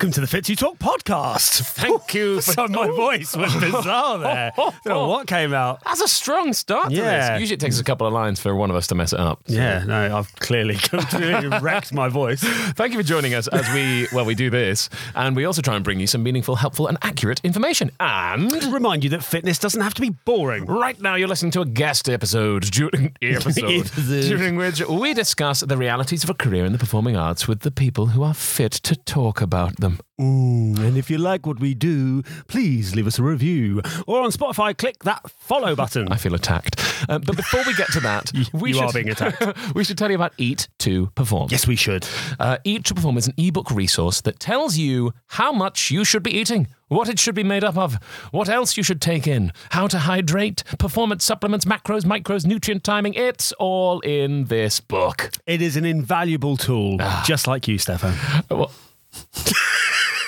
Welcome to the Fit2 Talk podcast. Thank you. so my voice was bizarre there. Don't know what came out. That's a strong start to Yeah. this. Usually it takes a couple of lines for one of us to mess it up. So Yeah, no, I've clearly completely wrecked my voice. Thank you for joining us as we, well, we do this. And we also try and bring you some meaningful, helpful, and accurate information. And Remind you that fitness doesn't have to be boring. right now you're listening to a guest episode during, Episode. during which we discuss the realities of a career in the performing arts with the people who are fit to talk about them. Mm, and if you like what we do, please leave us a review. Or on Spotify, click that follow button. I feel attacked. Uh, but before we get to that, we you should, are being attacked. we should tell you about Eat to Perform. yes, we should. Uh, Eat to Perform is an ebook resource that tells you how much you should be eating, what it should be made up of, what else you should take in, how to hydrate, performance supplements, macros, micros, nutrient timing. It's all in this book. It is an invaluable tool, just like you, Steffan. Well,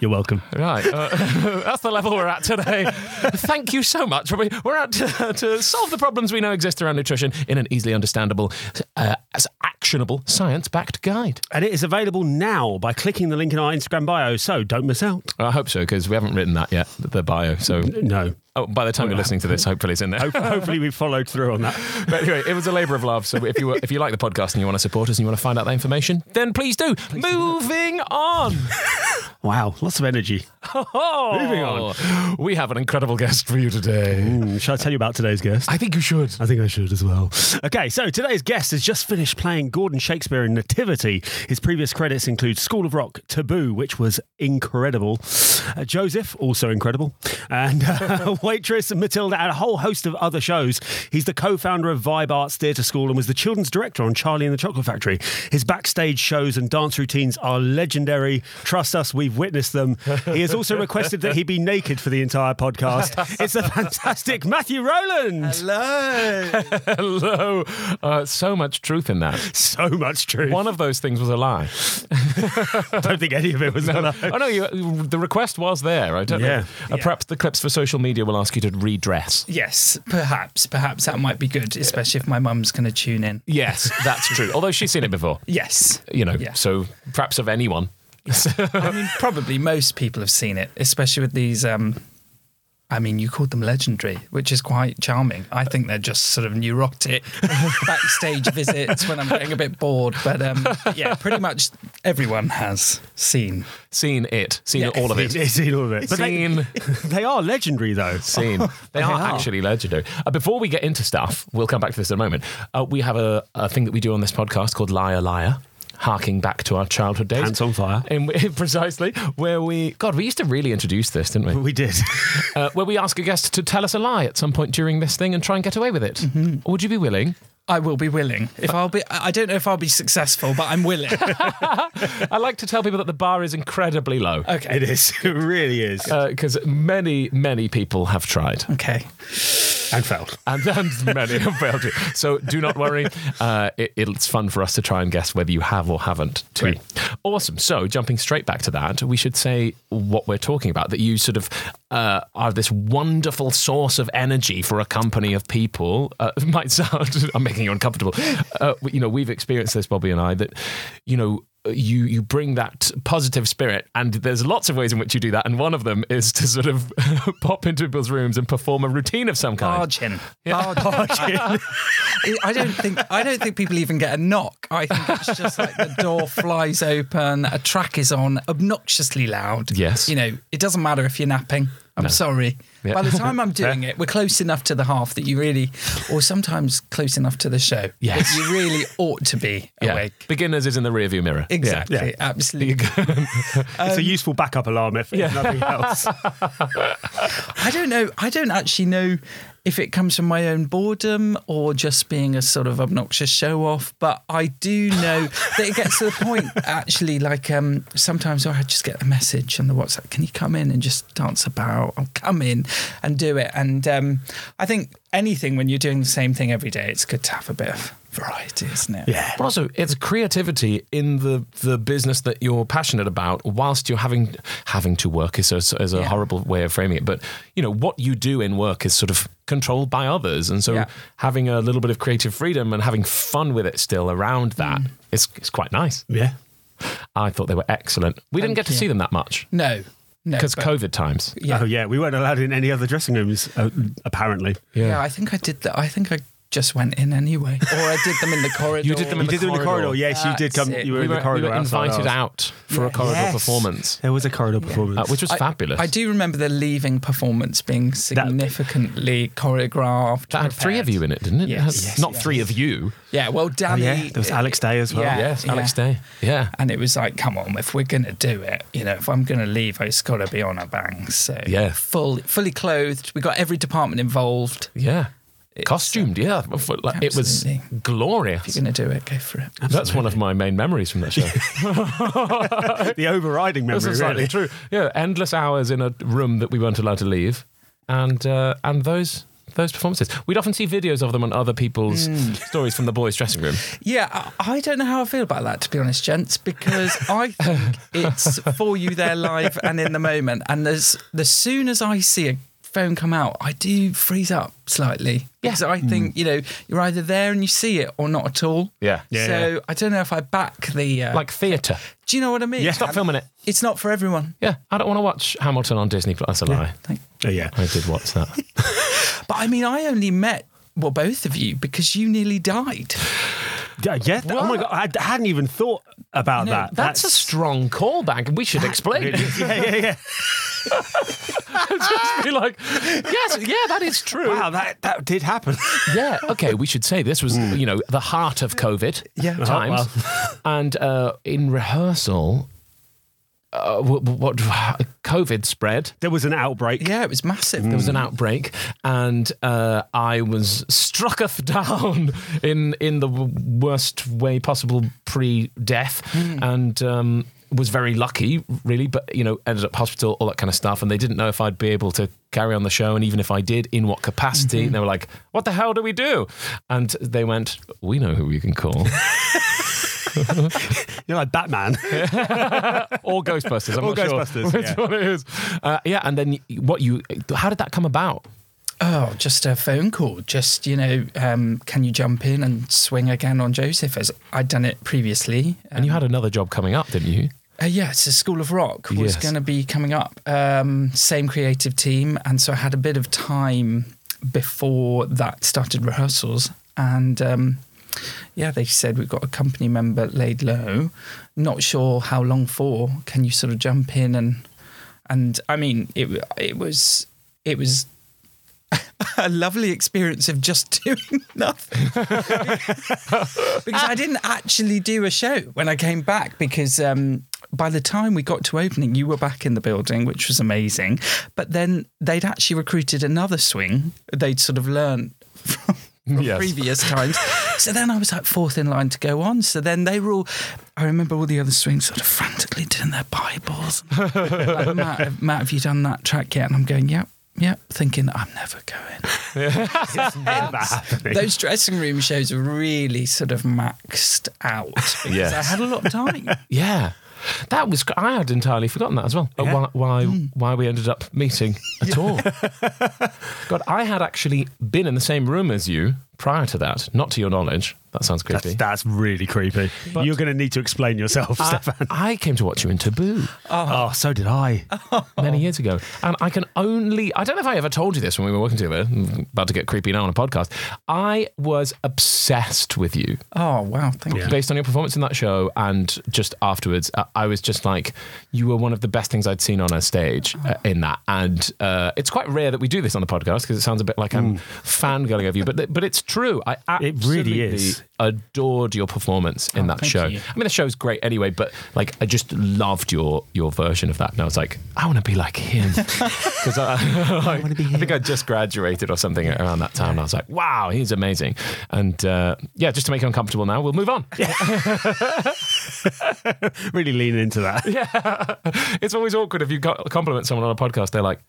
You're welcome. right, uh, that's the level we're at today. Thank you so much. We're we're out to, to solve the problems we know exist around nutrition in an easily understandable, uh, as actionable, science-backed guide. And it is available now by clicking the link in our Instagram bio, so don't miss out. I hope so because we haven't written that yet, the bio. So, No. oh, by the time you're listening to this, hopefully it's in there. Hopefully, we followed through on that. But anyway, it was a labour of love. So if you if you like the podcast and you want to support us and you want to find out that information, then please do. Moving on. Wow, lots of energy. Moving on. We have an incredible guest for you today. Mm, shall I tell you about today's guest? I think you should. I think I should as well. Okay, so today's guest has just finished playing Gordon Shakespeare in Nativity. His previous credits include School of Rock, Taboo, which was incredible, uh, Joseph, also incredible, and uh, Waitress, Matilda, and a whole host of other shows. He's the co founder of Vibe Arts Theatre School and was the children's director on Charlie and the Chocolate Factory. His backstage shows and dance routines are legendary. Trust us, we've witnessed them. He has also requested that he be naked for the entire podcast. It's the fantastic Matthew Rowland. Hello. Hello. Uh, so much truth in that. So much truth. One of those things was a lie. I don't think any of it was a lie. Oh no, you, the request was there. I don't Yeah. know. Uh, Perhaps the clips for social media will ask you to redress. yes, perhaps, perhaps that might be good, especially if my mum's going to tune in. Yes, that's true. Although she's seen it before. Yes. You know, Yeah. so perhaps of anyone. I mean, probably most people have seen it, especially with these. Um, I mean, you called them legendary, which is quite charming. I think they're just sort of neurotic backstage visits when I'm getting a bit bored. But um, yeah, pretty much everyone has seen. Seen it. Seen Yeah. all of it. Seen all of it. But they, Seen. they are legendary, though. Scene. They are are. actually legendary. Uh, before we get into stuff, we'll come back to this in a moment. Uh, we have a, a thing that we do on this podcast called Liar Liar, harking back to our childhood days. Pants on fire. In, precisely, where we, God, we used to really introduce this, didn't we? We did. Uh, where we ask a guest to tell us a lie at some point during this thing and try and get away with it. Mm-hmm. Would you be willing? I will be willing. If uh, I'll be, I don't know if I'll be successful, but I'm willing. I like to tell people that the bar is incredibly low. Okay. it is. It really is. Uh, because many, many people have tried. Okay. And failed. and, and many have failed to. So do not worry. Uh, it, it's fun for us to try and guess whether you have or haven't too. Great. Awesome. So jumping straight back to that, we should say what we're talking about. That you sort of uh, are this wonderful source of energy for a company of people. Uh, it might sound I'm making you uncomfortable. Uh, you know, we've experienced this, Bobby and I. That you know you you bring that positive spirit and there's lots of ways in which you do that and one of them is to sort of pop into people's rooms and perform a routine of some kind Barge in. Barge in. I don't think I don't think people even get a knock. I think it's just like the door flies open, a track is on, obnoxiously loud. Yes. You know, it doesn't matter if you're napping. I'm sorry. Yeah. By the time I'm doing it, we're close enough to the half that you really, or sometimes close enough to the show. Yes. that You really ought to be yeah. awake. beginners is in the rearview mirror Exactly. Yeah. Absolutely. it's a useful backup alarm if, if nothing else. I don't know. I don't actually know if it comes from my own boredom or just being a sort of obnoxious show off, but I do know that it gets to the point actually like um, sometimes I just get a message on the WhatsApp, can you come in and just dance about? I'll come in and do it. And um, I think anything when you're doing the same thing every day, it's good to have a bit of variety, isn't it? Yeah. But also, it's creativity in the, the business that you're passionate about, whilst you're having having to work is a, is a Yeah. horrible way of framing it. But you know what you do in work is sort of controlled by others, and so Yeah. having a little bit of creative freedom and having fun with it still around that Mm. is is quite nice. Yeah. I thought they were excellent. We didn't Thank get to see them that much No, no, because but- COVID times. Yeah, Oh yeah, we weren't allowed in any other dressing rooms. Uh, apparently, yeah. I think I did that. I think I just went in anyway, or I did them in the corridor. You did them in you the did them in the corridor. corridor. Yes, you did come. it. You were We in were, the we corridor. were invited out for a corridor Yes. performance, There was a corridor performance, uh, which was I- fabulous. I do remember the leaving performance being significantly choreographed. that had three of you in it, didn't it? Yes. It had- Yes, Not yes. three of you. Yeah, well, Oh, Danny. yeah, there was Alex Day as well. Yeah. yes, Alex Day. Yeah. And it was like, come on, if we're going to do it, you know, if I'm going to leave, it's got to be on a bang. So, Yeah. full, fully clothed. We got every department involved. Yeah. It's, Costumed, yeah. Like, It was glorious. If you're going to do it, go for it. That's one of my main memories from that show. the overriding This memory. is slightly Really. true. Yeah, endless hours in a room that we weren't allowed to leave, and uh, and those those performances. We'd often see videos of them on other people's Hmm. stories from the boys' dressing room. Yeah, I I don't know how I feel about that, to be honest, gents, because I think it's for you there live and in the moment. And as the soon as I see a phone come out, I do freeze up slightly. Because I think, you know, you're either there and you see it or not at all. Yeah, Yeah, so yeah. I don't know if I back the. Uh, like theatre. do you know what I mean? Yeah. Stop filming it. It's not for everyone. Yeah, I don't want to watch Hamilton on Disney Plus. That's a lie. Thank- Oh, yeah. I did watch that. But I mean, I only met, well, both of you because you nearly died. Yeah, yeah. Oh my god, I hadn't even thought about No, that. That's, a strong callback. We should explain. Really- yeah, yeah, yeah. Just be like, yes, yeah, that is true. Wow, that that did happen. Yeah. Okay. We should say this was, you know, the heart of COVID Yeah. times, and uh, in rehearsal, uh, what, what COVID spread. There was an outbreak. Yeah, it was massive. There was an outbreak, and uh, I was strucketh down in in the worst way possible pre-death, and. Um, was very lucky, really, but you know, ended up hospital, all that kind of stuff, and they didn't know if I'd be able to carry on the show, and even if I did, in what capacity. And they were like, "What the hell do we do?" And they went, "We know who you can call." You're like Batman. or Ghostbusters. I'm Or not sure Ghostbusters, which yeah. one it is. Uh, yeah, and then what you? How did that come about? Oh, just a phone call. Just, you know, um, can you jump in and swing again on Joseph as I'd done it previously? And you had another job coming up, didn't you? Uh, yeah, it's a School of Rock was Yes. going to be coming up. Um, same creative team. And so I had a bit of time before that started rehearsals. And um, yeah, they said we've got a company member laid low. Not sure how long for. Can you sort of jump in and and I mean it it was it was a lovely experience of just doing nothing because I didn't actually do a show when I came back because um, by the time we got to opening, you were back in the building, which was amazing. But then they'd actually recruited another swing. They'd sort of learned from, from Yes. previous times. So then I was like fourth in line to go on. So then they were all, I remember all the other swings sort of frantically doing their Bibles. like, Matt, Matt, have you done that track yet? And I'm going, yep. Yep, thinking I'm never going. Those dressing room shows are really sort of maxed out because Yes. I had a lot of time. Yeah. That was I had entirely forgotten that as well. Yeah. Why why, Hmm. why we ended up meeting at all. God, I had actually been in the same room as you prior to that, not to your knowledge. That sounds creepy. That's, that's really creepy. But You're going to need to explain yourself, I, Steffan. I came to watch you in Taboo Oh, so did I. many years ago. And I can only, I don't know if I ever told you this when we were working together, I'm about to get creepy now on a podcast. I was obsessed with you Oh wow, thank you. based on your performance in that show and just afterwards. I- I was just like, you were one of the best things I'd seen on a stage uh, in that. And uh, it's quite rare that we do this on the podcast because it sounds a bit like I'm fangirling over you, but, but it's true. I It absolutely really is. adored your performance in that show. you. I mean, the show's great anyway, but like, I just loved your your version of that. And I was like, I want to be like him because I, like, I think I just graduated or something around that time. And I was like, wow, he's amazing. And uh, yeah, just to make you uncomfortable now, we'll move on. really leaning into that. Yeah, it's always awkward if you compliment someone on a podcast. They're like,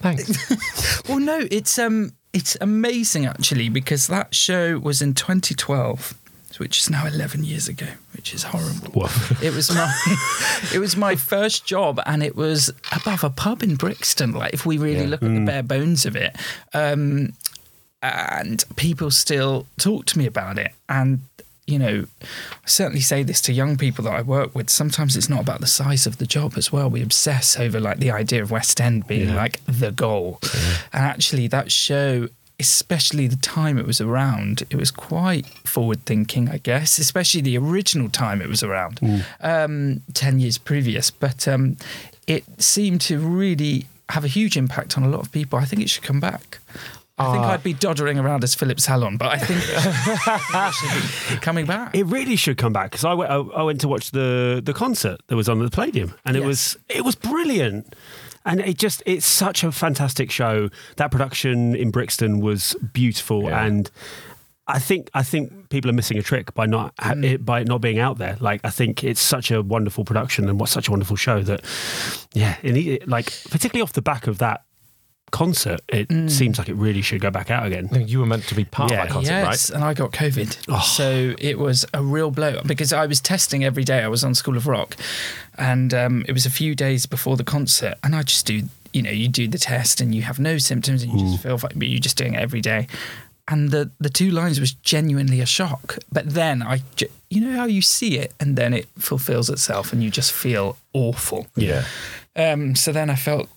thanks. Well, no, it's um, it's amazing actually because that show was in 2012, which is now 11 years ago, which is horrible. It was my, it was my first job, and it was above a pub in Brixton. Like, if we really Yeah. look at the bare bones of it, um, and people still talk to me about it, and you know, I certainly say this to young people that I work with. Sometimes it's not about the size of the job as well. We obsess over like the idea of West End being Yeah. like the goal, and actually that show. Especially the time it was around, it was quite forward thinking, I guess. Especially the original time it was around, um, ten years previous. But um, it seemed to really have a huge impact on a lot of people. I think it should come back. I think Ah. I'd be doddering around as Philip Sallon, but I think it should be coming back. It really should come back because I went, I, I went to watch the the concert that was on the Palladium, and it Yes. was it was brilliant. And it just it's such a fantastic show. That production in Brixton was beautiful, Yeah. and I think I think people are missing a trick by not ha- Mm. it, by it not being out there. Like I think it's such a wonderful production and what's such a wonderful show that yeah, it, need- like particularly off the back of that concert, it Mm. seems like it really should go back out again. You were meant to be part Yeah. of that concert, yes, right? and I got COVID. Oh. So it was a real blow because I was testing every day. I was on School of Rock, and um, it was a few days before the concert, and I just do, you know, you do the test and you have no symptoms and you just feel fine, but you're just doing it every day. And the the two lines was genuinely a shock. But then I, you know, how you see it, and then it fulfills itself, and you just feel awful. Yeah. Um, so then I felt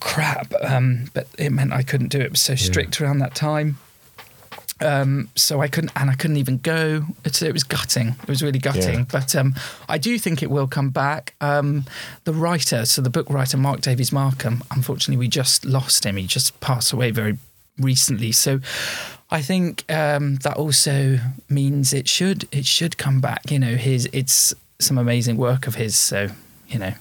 crap, um, but it meant I couldn't do it. It was so strict around that time. Um, so I couldn't, and I couldn't even go. It's, it was gutting. It was really gutting. Yeah. But um, I do think it will come back. Um, the writer, so the book writer Mark Davies Markham, unfortunately, we just lost him. He just passed away very recently. So I think um, that also means it should it should come back. You know, his it's some amazing work of his. So you know,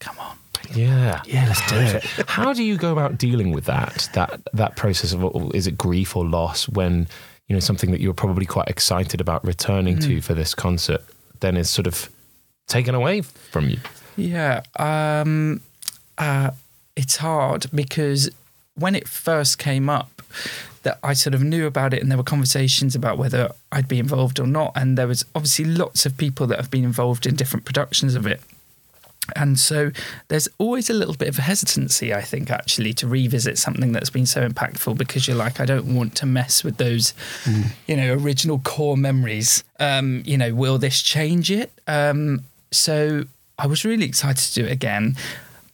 come on. Yeah. Yeah, let's do it. How do you go about dealing with that? That that process of is it grief or loss when you know something that you're probably quite excited about returning to for this concert then is sort of taken away from you? Yeah, um, uh, it's hard because when it first came up, that I sort of knew about it, and there were conversations about whether I'd be involved or not, and there was obviously lots of people that have been involved in different productions of it. And so there's always a little bit of hesitancy, I think, actually, to revisit something that's been so impactful because you're like, I don't want to mess with those, you know, original core memories. Um, you know, will this change it? Um, so I was really excited to do it again.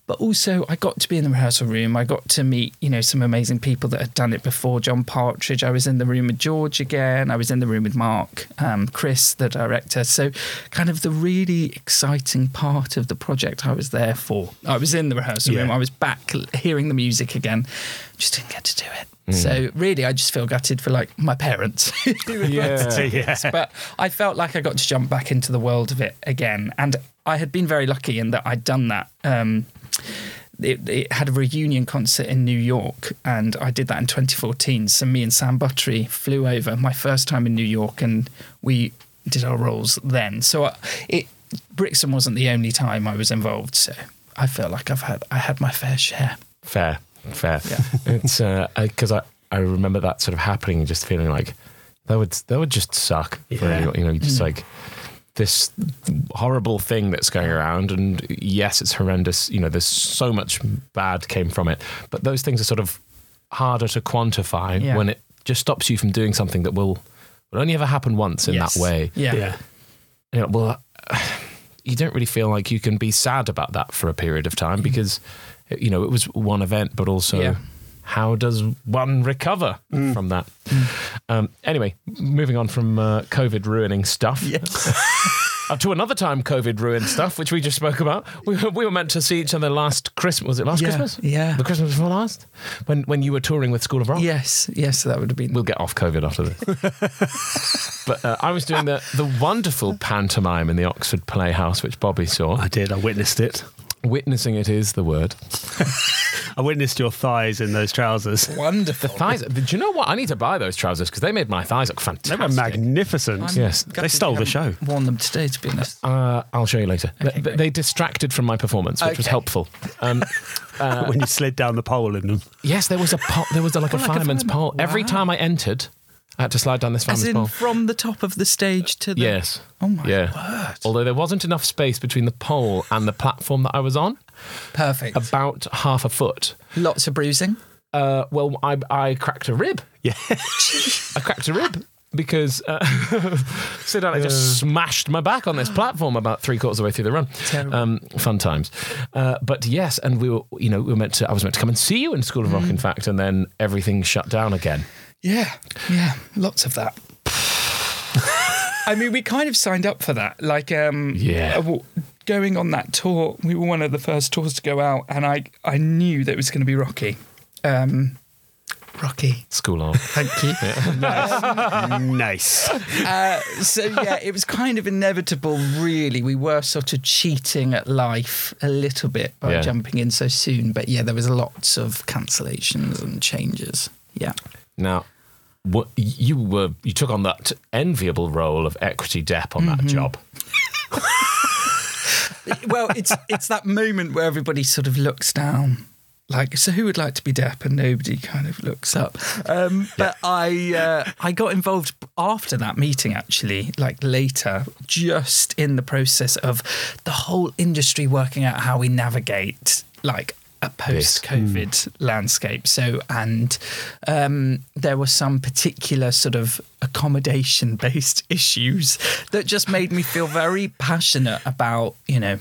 But also, I got to be in the rehearsal room. I got to meet, you know, some amazing people that had done it before. John Partridge. I was in the room with George again. I was in the room with Mark, um, Chris, the director. So, kind of the really exciting part of the project I was there for. I was in the rehearsal room. I was back hearing the music again. Just didn't get to do it. So, really, I just feel gutted for like my parents. who were meant to Yeah. this. But I felt like I got to jump back into the world of it again. And I had been very lucky in that I'd done that. Um, it, it had a reunion concert in New York, and I did that in 2014. So me and Sam Buttery flew over my first time in New York, and we did our roles then. So I- it Brixton wasn't the only time I was involved. So I feel like I've had I had my fair share. Fair, fair. Yeah. It's because I, I remember that sort of happening and just feeling like that would that would just suck. Yeah. anyone, you know, Mm. just like this horrible thing that's going around. And yes, it's horrendous. You know, there's so much bad came from it, but those things are sort of harder to quantify Yeah. when it just stops you from doing something that will will only ever happen once in Yes. that way. Yeah. yeah. You know, well, you don't really feel like you can be sad about that for a period of time mm-hmm. because, you know, it was one event, but also Yeah. How does one recover from that? Um, anyway, moving on from uh, COVID ruining stuff. Uh, to another time, COVID ruined stuff, which we just spoke about. We were, we were meant to see each other last Christmas. Was it last Yeah, Christmas? yeah. The Christmas before last? When when you were touring with School of Rock? Yes, yes, that would have been. We'll get off COVID after this. but uh, I was doing the, the wonderful pantomime in the Oxford Playhouse, which Bobby saw. I did. I witnessed it. Witnessing it is the word. I witnessed your thighs in those trousers. Wonderful. The Thighs. Do you know what? I need to buy those trousers because they made my thighs look fantastic. They were magnificent. Yes. They stole the haven't show. Worn them today, to be honest. Uh, I'll show you later. Okay, They- they distracted from my performance, which was helpful. Um, when you slid down the pole in them. yes, there was a po- there was a, like a like a fireman's fireman. pole. Every time I entered, I had to slide down this As in pole. from the top of the stage to the. Yes. Oh my yeah. word. Although there wasn't enough space between the pole and the platform that I was on, Perfect. about half a foot. Lots of bruising. Uh, well, I, I cracked a rib. Yeah. I cracked a rib. because uh, down, I just smashed my back on this platform about three quarters of the way through the run. Terrible. Um, fun times, uh, but yes, and we were, you know, we were meant to. I was meant to come and see you in School of Rock, Mm. in fact, and then everything shut down again. Yeah, yeah, lots of that. I mean, we kind of signed up for that. Like, um, Yeah. going on that tour, we were one of the first tours to go out, and I, I knew that it was going to be rocky. Um, rocky. School on. Thank you. nice. uh, so yeah, it was kind of inevitable. Really, we were sort of cheating at life a little bit by Yeah. jumping in so soon. But yeah, there was lots of cancellations and changes. Yeah. Now, what you were you took on that enviable role of equity dep on Mm-hmm. that job. well, it's it's that moment where everybody sort of looks down. Like, so who would like to be Depp? And nobody kind of looks up. Um, but I uh, I got involved after that meeting, actually, like later, just in the process of the whole industry working out how we navigate like a post-COVID landscape. So, and um, there were some particular sort of accommodation-based issues that just made me feel very passionate about, you know,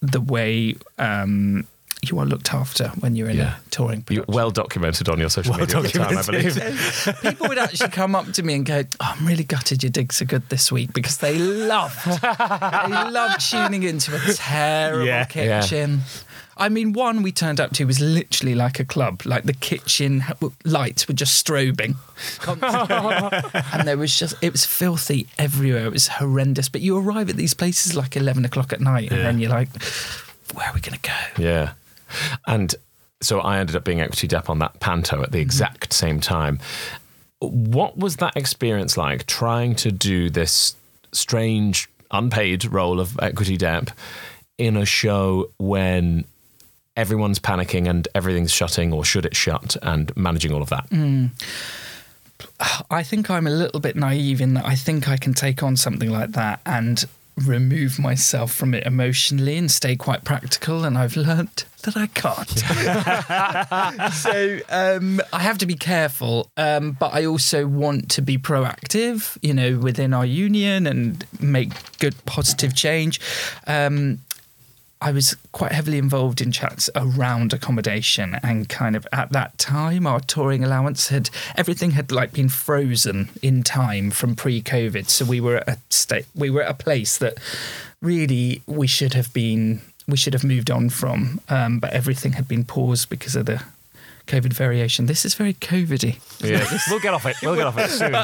the way um, you are looked after when you're in Yeah. a touring You, production. well documented on your social media at the time, I believe. People would actually come up to me and go, oh, "I'm really gutted your digs are good this week," because they loved, they loved tuning into a terrible Yeah. Yeah. I mean, one we turned up to was literally like a club. Like the kitchen lights were just strobing, and there was just it was filthy everywhere. It was horrendous. But you arrive at these places like eleven o'clock at night, and then you're like, "Where are we going to go?" Yeah. And so I ended up being equity dep on that panto at the mm-hmm. exact same time. What was that experience like trying to do this strange unpaid role of equity dep in a show when everyone's panicking and everything's shutting or should it shut and managing all of that? I think I'm a little bit naive in that I think I can take on something like that and remove myself from it emotionally and stay quite practical. And I've learnt that I can't. so um, I have to be careful, um, but I also want to be proactive, you know, within our union and make good positive change. Um, I was quite heavily involved in chats around accommodation and kind of at that time our touring allowance had everything had like been frozen in time from pre-COVID. So we were at a state we were at a place that really we should have been we should have moved on from um, but everything had been paused because of the COVID variation this is very COVIdy Yeah. we'll get off it. We'll get off it soon.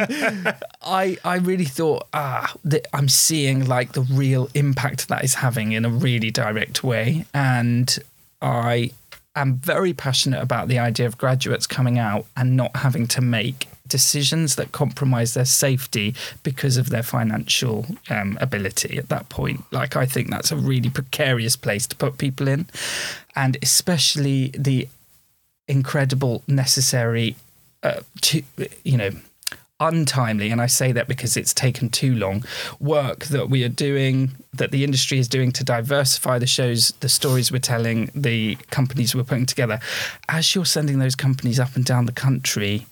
soon. I, I really thought, ah, that I'm seeing like the real impact that is having in a really direct way. And I am very passionate about the idea of graduates coming out and not having to make decisions that compromise their safety because of their financial um, ability at that point. Like, I think that's a really precarious place to put people in. And especially the incredible, necessary, uh, to, you know, untimely, and I say that because it's taken too long, work that we are doing, that the industry is doing to diversify the shows, the stories we're telling, the companies we're putting together. As you're sending those companies up and down the country,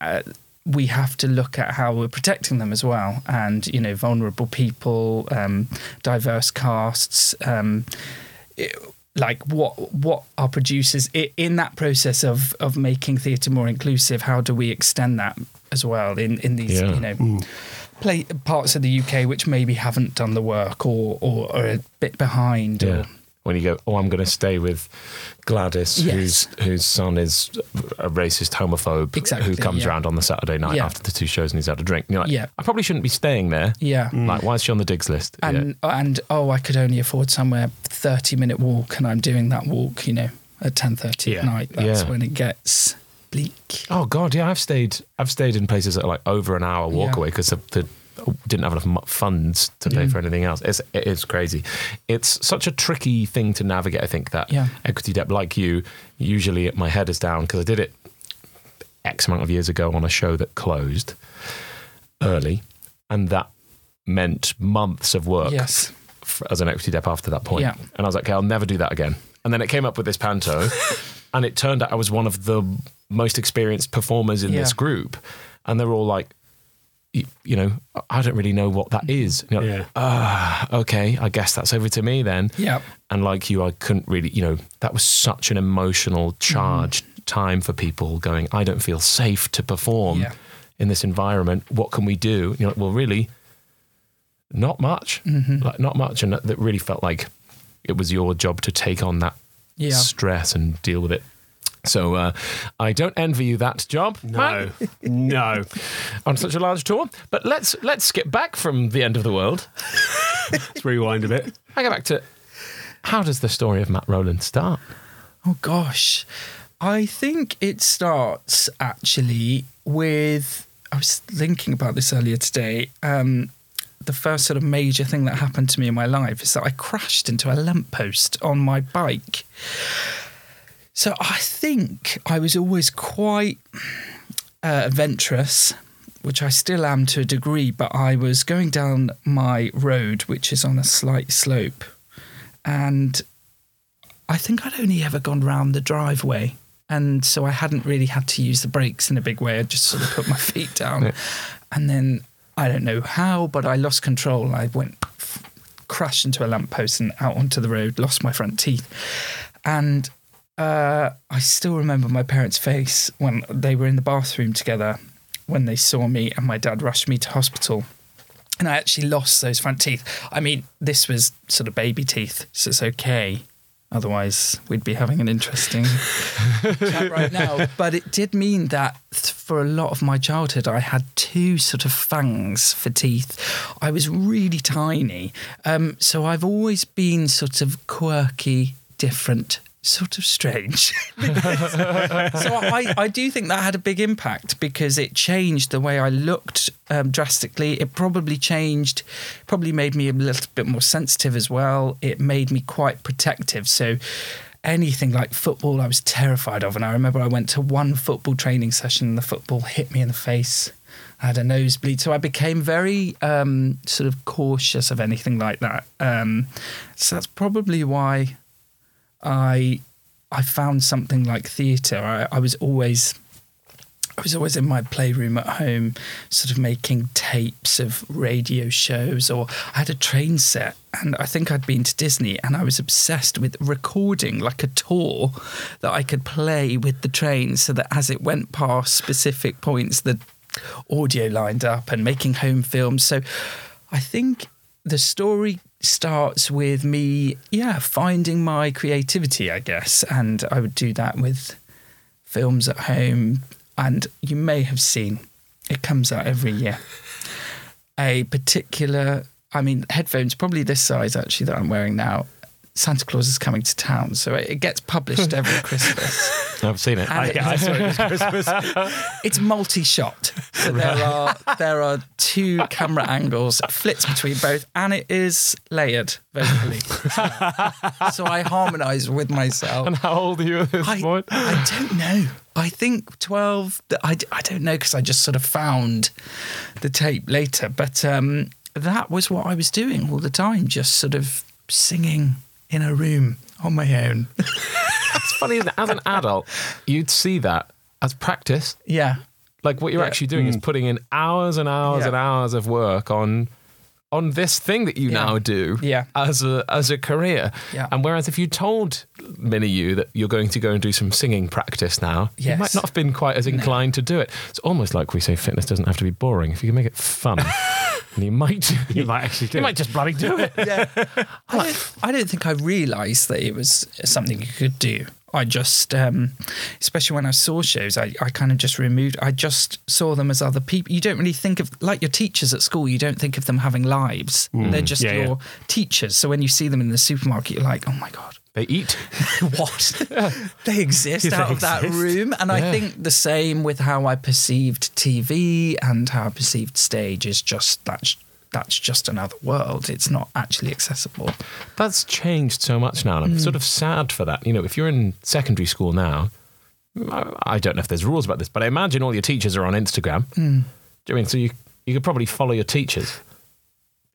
uh, we have to look at how we're protecting them as well, and you know, vulnerable people, um, diverse casts. Um, it- like what what our producers in that process of of making theatre more inclusive how do we extend that as well in in these Yeah. you know play parts of the UK which maybe haven't done the work or or are a bit behind Yeah. or When you go, oh, I'm going to stay with Gladys, Yes. whose whose son is a racist homophobe, Exactly, who comes yeah. around on the Saturday night Yeah. after the two shows and he's had a drink. And you're like, Yeah. I probably shouldn't be staying there. yeah Like, mm. why is she on the digs list? Yeah. and and oh I could only afford somewhere 30 minute walk and I'm doing that walk you know at 10:30 Yeah. at night that's Yeah. when it gets bleak Oh God, yeah, I've stayed. I've stayed in places that are like over an hour walk Yeah. away because the, the didn't have enough funds to pay mm. for anything else. It's it is crazy. It's such a tricky thing to navigate. I think that Yeah. equity dep, like you, usually my head is down because I did it X amount of years ago on a show that closed early, and that meant months of work yes f- as an equity dep after that point. Yeah. And I was like, okay, I'll never do that again. And then it came up with this panto, and it turned out I was one of the most experienced performers in this group. And they were all like, you, you know, I don't really know what that is. You know, Yeah. ah, okay, I guess that's over to me then. Yeah. And like you, I couldn't really, you know, that was such an emotional charged time for people going, I don't feel safe to perform Yeah. in this environment. What can we do? And you're like, well, really, not much. Like, not much. And that, that really felt like it was your job to take on that Yeah. stress and deal with it. So uh, I don't envy you that job. No, Matt, no. on such a large tour. But let's let's skip back from the end of the world. Let's rewind a bit. I go back to how does the story of Matt Rowland start? Oh gosh. I think it starts actually with I was thinking about this earlier today. Um, the first sort of major thing that happened to me in my life is that I crashed into a lamppost on my bike. So I think I was always quite uh, adventurous, which I still am to a degree, but I was going down my road, which is on a slight slope, and I think I'd only ever gone round the driveway. And so I hadn't really had to use the brakes in a big way. I just sort of put my feet down. Yeah. And then I don't know how, but I lost control. I went, f- crashed into a lamppost and out onto the road, lost my front teeth. And uh, I still remember my parents' face when they were in the bathroom together when they saw me, and my dad rushed me to hospital. And I actually lost those front teeth. I mean, this was sort of baby teeth, so it's okay. Otherwise, we'd be having an interesting chat right now. But it did mean that for a lot of my childhood, I had two sort of fangs for teeth. I was really tiny. Um, so I've always been sort of quirky, different, sort of strange. so I, I do think that had a big impact because it changed the way I looked um, drastically. It probably changed, probably made me a little bit more sensitive as well. It made me quite protective. So anything like football, I was terrified of. And I remember I went to one football training session and the football hit me in the face. I had a nosebleed. So I became very um, sort of cautious of anything like that. Um, so that's probably why I I found something like theatre. I, I was always I was always in my playroom at home, sort of making tapes of radio shows, or I had a train set, and I think I'd been to Disney, and I was obsessed with recording like a tour that I could play with the train, so that as it went past specific points, the audio lined up, and making home films. So I think the story starts with me, yeah, finding my creativity, I guess, and I would do that with films at home. And you may have seen it comes out every year. A particular, I mean, headphones probably this size actually that I'm wearing now. Santa Claus is coming to town, so it it gets published every Christmas. I've seen it. I, it- I saw it this Christmas. it's multi-shot. So there are there are two camera angles, flits between both, and it is layered vertically. so I harmonise with myself. and how old are you at this I, point? I don't know. I think 12. I, I don't know because I just sort of found the tape later. But um, that was what I was doing all the time, just sort of singing in a room on my own. It's funny that as an adult, you'd see that as practice. yeah. Like what you're Yeah. actually doing is mm. putting in hours and hours Yeah. and hours of work on on this thing that you Yeah. now do Yeah. as a as a career. Yeah. And whereas if you told many you that you're going to go and do some singing practice now, you might not have been quite as inclined to do it. It's almost like we say fitness doesn't have to be boring. If you can make it fun, and you might You might actually do you it. might just bloody do it. yeah. I don't, I don't think I realised that it was something you could do. I just, um, especially when I saw shows, I, I kind of just removed. I just saw them as other people. You don't really think of like your teachers at school. You don't think of them having lives. They're just Yeah, your yeah. teachers. So when you see them in the supermarket, you're like, oh my god, They eat. what? they exist They out of that room. And Yeah. I think the same with how I perceived TV and how I perceived stage is just that's that's just another world. It's not actually accessible. That's changed so much now, and I'm hmm. sort of sad for that. You know, if you're in secondary school now, I I don't know if there's rules about this, but I imagine all your teachers are on Instagram. Hmm. Do you know I mean so you you could probably follow your teachers,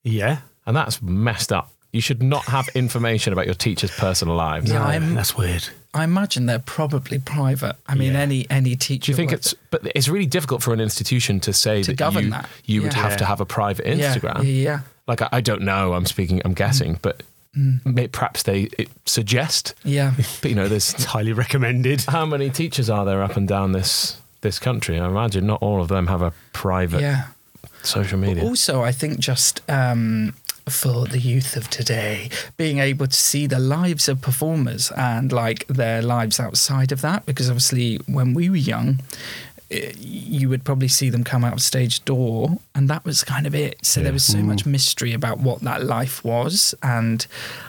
Yeah. and that's messed up. You should not have information about your teachers' personal lives. Yeah, I'm- That's weird. I imagine they're probably private. I mean, Yeah. any any teacher. Do you think would- it's? But it's really difficult for an institution to say To that govern you that. you would Yeah. have to have a private Yeah, Instagram. Yeah, Like I, I don't know. I'm speaking. I'm guessing, but may, perhaps they it suggest. yeah. But you know, there's It's highly recommended. how many teachers are there up and down this this country? I imagine not all of them have a private yeah. social media. Also, I think just um, for the youth of today, being able to see the lives of performers and like their lives outside of that, because obviously when we were young, eh, you would probably see them come out of stage door, and that was kind of it. So there was so much mystery about what that life was, and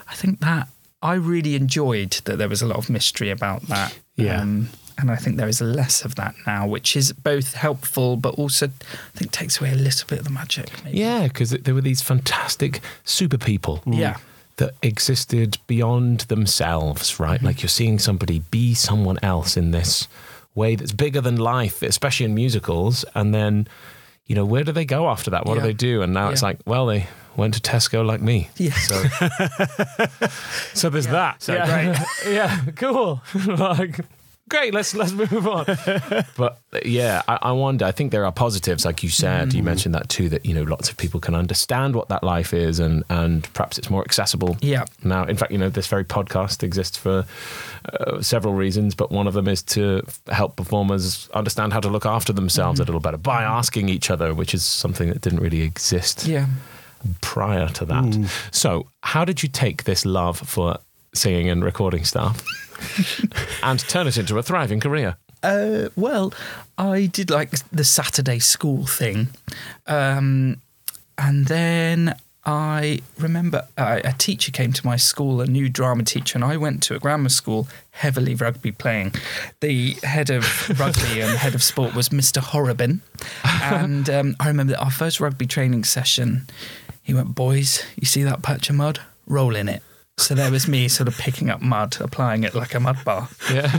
I think that I really enjoyed that there was a lot of mystery about that. Yeah. Um, and I think there is less of that now, which is both helpful, but also I think takes away a little bit of the magic. Maybe. Yeah, because there were these fantastic super people. Yeah. That existed beyond themselves, right? Mm-hmm. Like you're seeing somebody be someone else in this way that's bigger than life, especially in musicals. And then, you know, where do they go after that? What Yeah. do they do? And now it's like, well, they went to Tesco like me. Yeah. So, so there's that. So yeah. yeah, cool. like, great. Let's let's move on. but yeah, I, I wonder. I think there are positives, like you said. Mm. You mentioned that too. That you know, lots of people can understand what that life is, and and perhaps it's more accessible. Yeah. Now, in fact, you know, this very podcast exists for uh, several reasons, but one of them is to help performers understand how to look after themselves Mm. a little better by asking each other, which is something that didn't really exist Yeah. prior to that. So, how did you take this love for singing and recording stuff and turn it into a thriving career? Uh, well, I did like the Saturday school thing. Um, and then I remember uh, a teacher came to my school, a new drama teacher, and I went to a grammar school heavily rugby playing. The head of rugby and head of sport was Mr. Horrobin. And um, I remember our first rugby training session, he went, Boys, you see that patch of mud? Roll in it. So there was me sort of picking up mud, applying it like a mud bath Yeah.